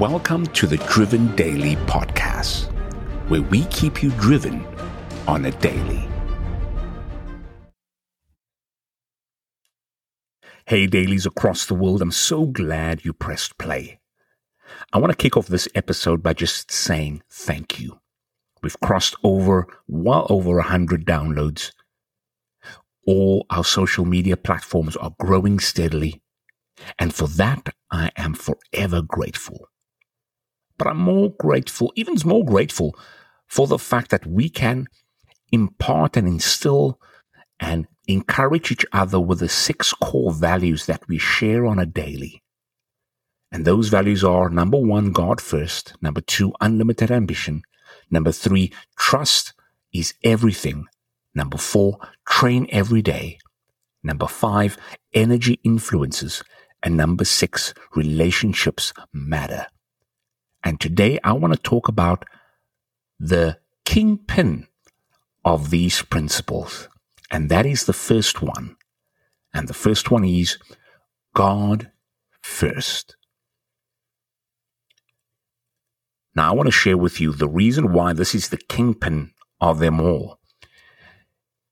Welcome to the Driven Daily podcast, where we keep you driven on a daily. Hey, dailies across the world, I'm so glad you pressed play. I want to kick off this episode by just saying thank you. We've crossed over well over 100 downloads. All our social media platforms are growing steadily. And for that, I am forever grateful. But I'm more grateful, even more grateful, for the fact that we can impart and instill and encourage each other with the six core values that we share on a daily. And those values are number one, God first. Number two, unlimited ambition. Number three, trust is everything. Number four, train every day. Number five, energy influences. And number six, relationships matter. And today I want to talk about the kingpin of these principles. And that is the first one. And the first one is God first. Now, I want to share with you the reason why this is the kingpin of them all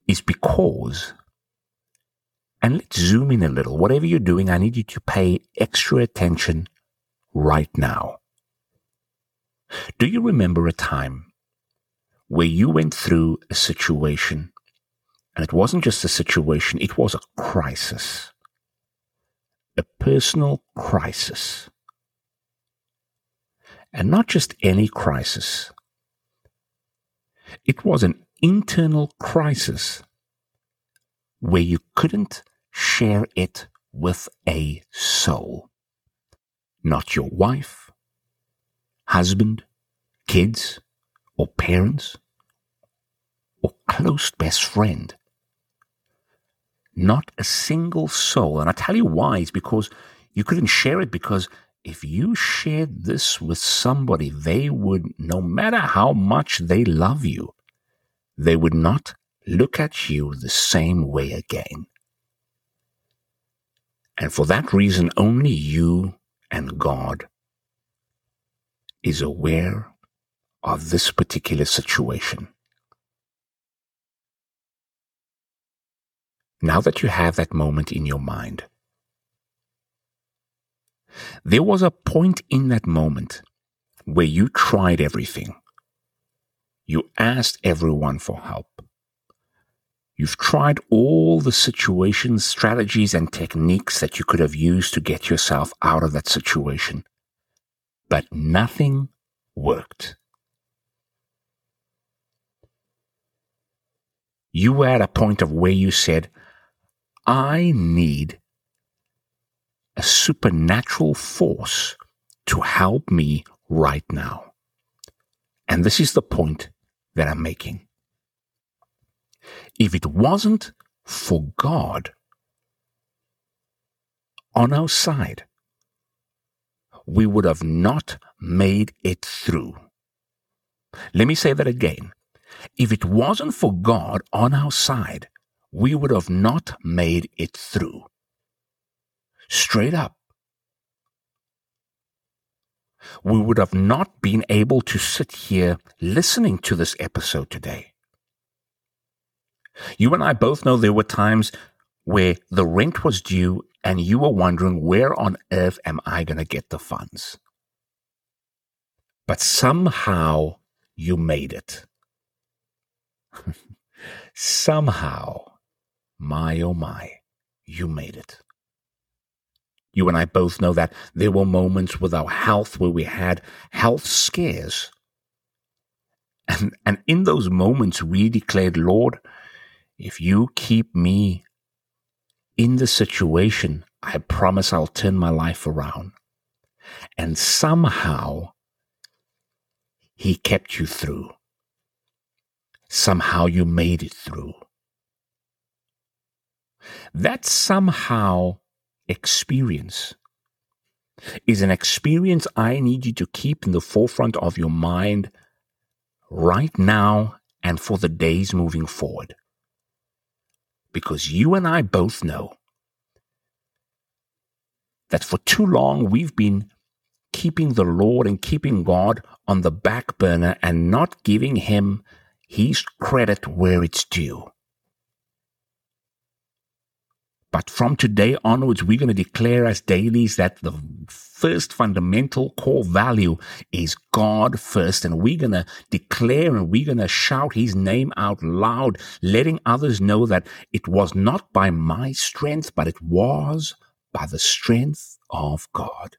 is because, and let's zoom in a little. Whatever you're doing, I need you to pay extra attention right now. Do you remember a time where you went through a situation and it wasn't just a situation, it was a crisis, a personal crisis. And not just any crisis, it was an internal crisis where you couldn't share it with a soul. Not your wife, husband, kids, or parents, or close best friend not a single soul. And I tell you why, it's because you couldn't share it because if you shared this with somebody, they would, no matter how much they love you, they would not look at you the same way again. And for that reason, only you and God is aware of this particular situation. now that you have that moment in your mind. There was a point in that moment where you tried everything. You asked everyone for help. You've tried all the situations, strategies, and techniques that you could have used to get yourself out of that situation. But nothing worked. You were at a point of where you said, I need a supernatural force to help me right now. And this is the point that I'm making. If it wasn't for God on our side, we would have not made it through. Let me say that again. If it wasn't for God on our side, we would have not made it through. Straight up. We would have not been able to sit here listening to this episode today. You and I both know there were times where the rent was due and you were wondering where on earth am I going to get the funds? But somehow you made it. somehow my oh my, you made it. You and I both know that there were moments with our health where we had health scares. And, and in those moments, we declared, Lord, if you keep me in the situation, I promise I'll turn my life around. And somehow, He kept you through. Somehow you made it through. That somehow experience is an experience I need you to keep in the forefront of your mind right now and for the days moving forward. Because you and I both know that for too long we've been keeping the Lord and keeping God on the back burner and not giving Him His credit where it's due. But from today onwards, we're going to declare as dailies that the first fundamental core value is God first. And we're going to declare and we're going to shout his name out loud, letting others know that it was not by my strength, but it was by the strength of God.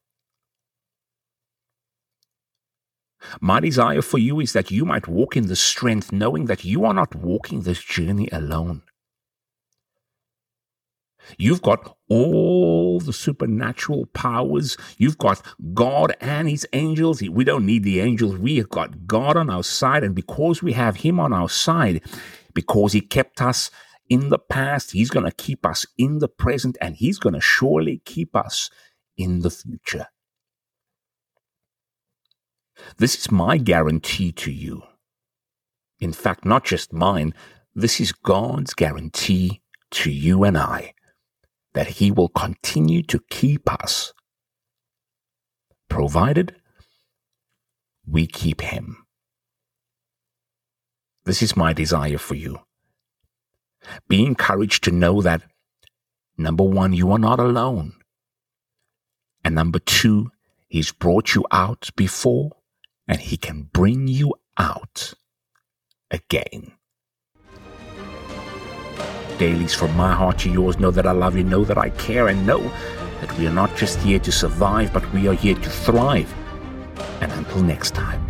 My desire for you is that you might walk in the strength, knowing that you are not walking this journey alone. You've got all the supernatural powers. You've got God and his angels. We don't need the angels. We have got God on our side. And because we have him on our side, because he kept us in the past, he's going to keep us in the present, and he's going to surely keep us in the future. This is my guarantee to you. In fact, not just mine, this is God's guarantee to you and I that He will continue to keep us, provided we keep Him. This is my desire for you. Be encouraged to know that number one, you are not alone. And number two, He's brought you out before and He can bring you out again dailies from my heart to yours. Know that I love you, know that I care, and know that we are not just here to survive, but we are here to thrive. And until next time.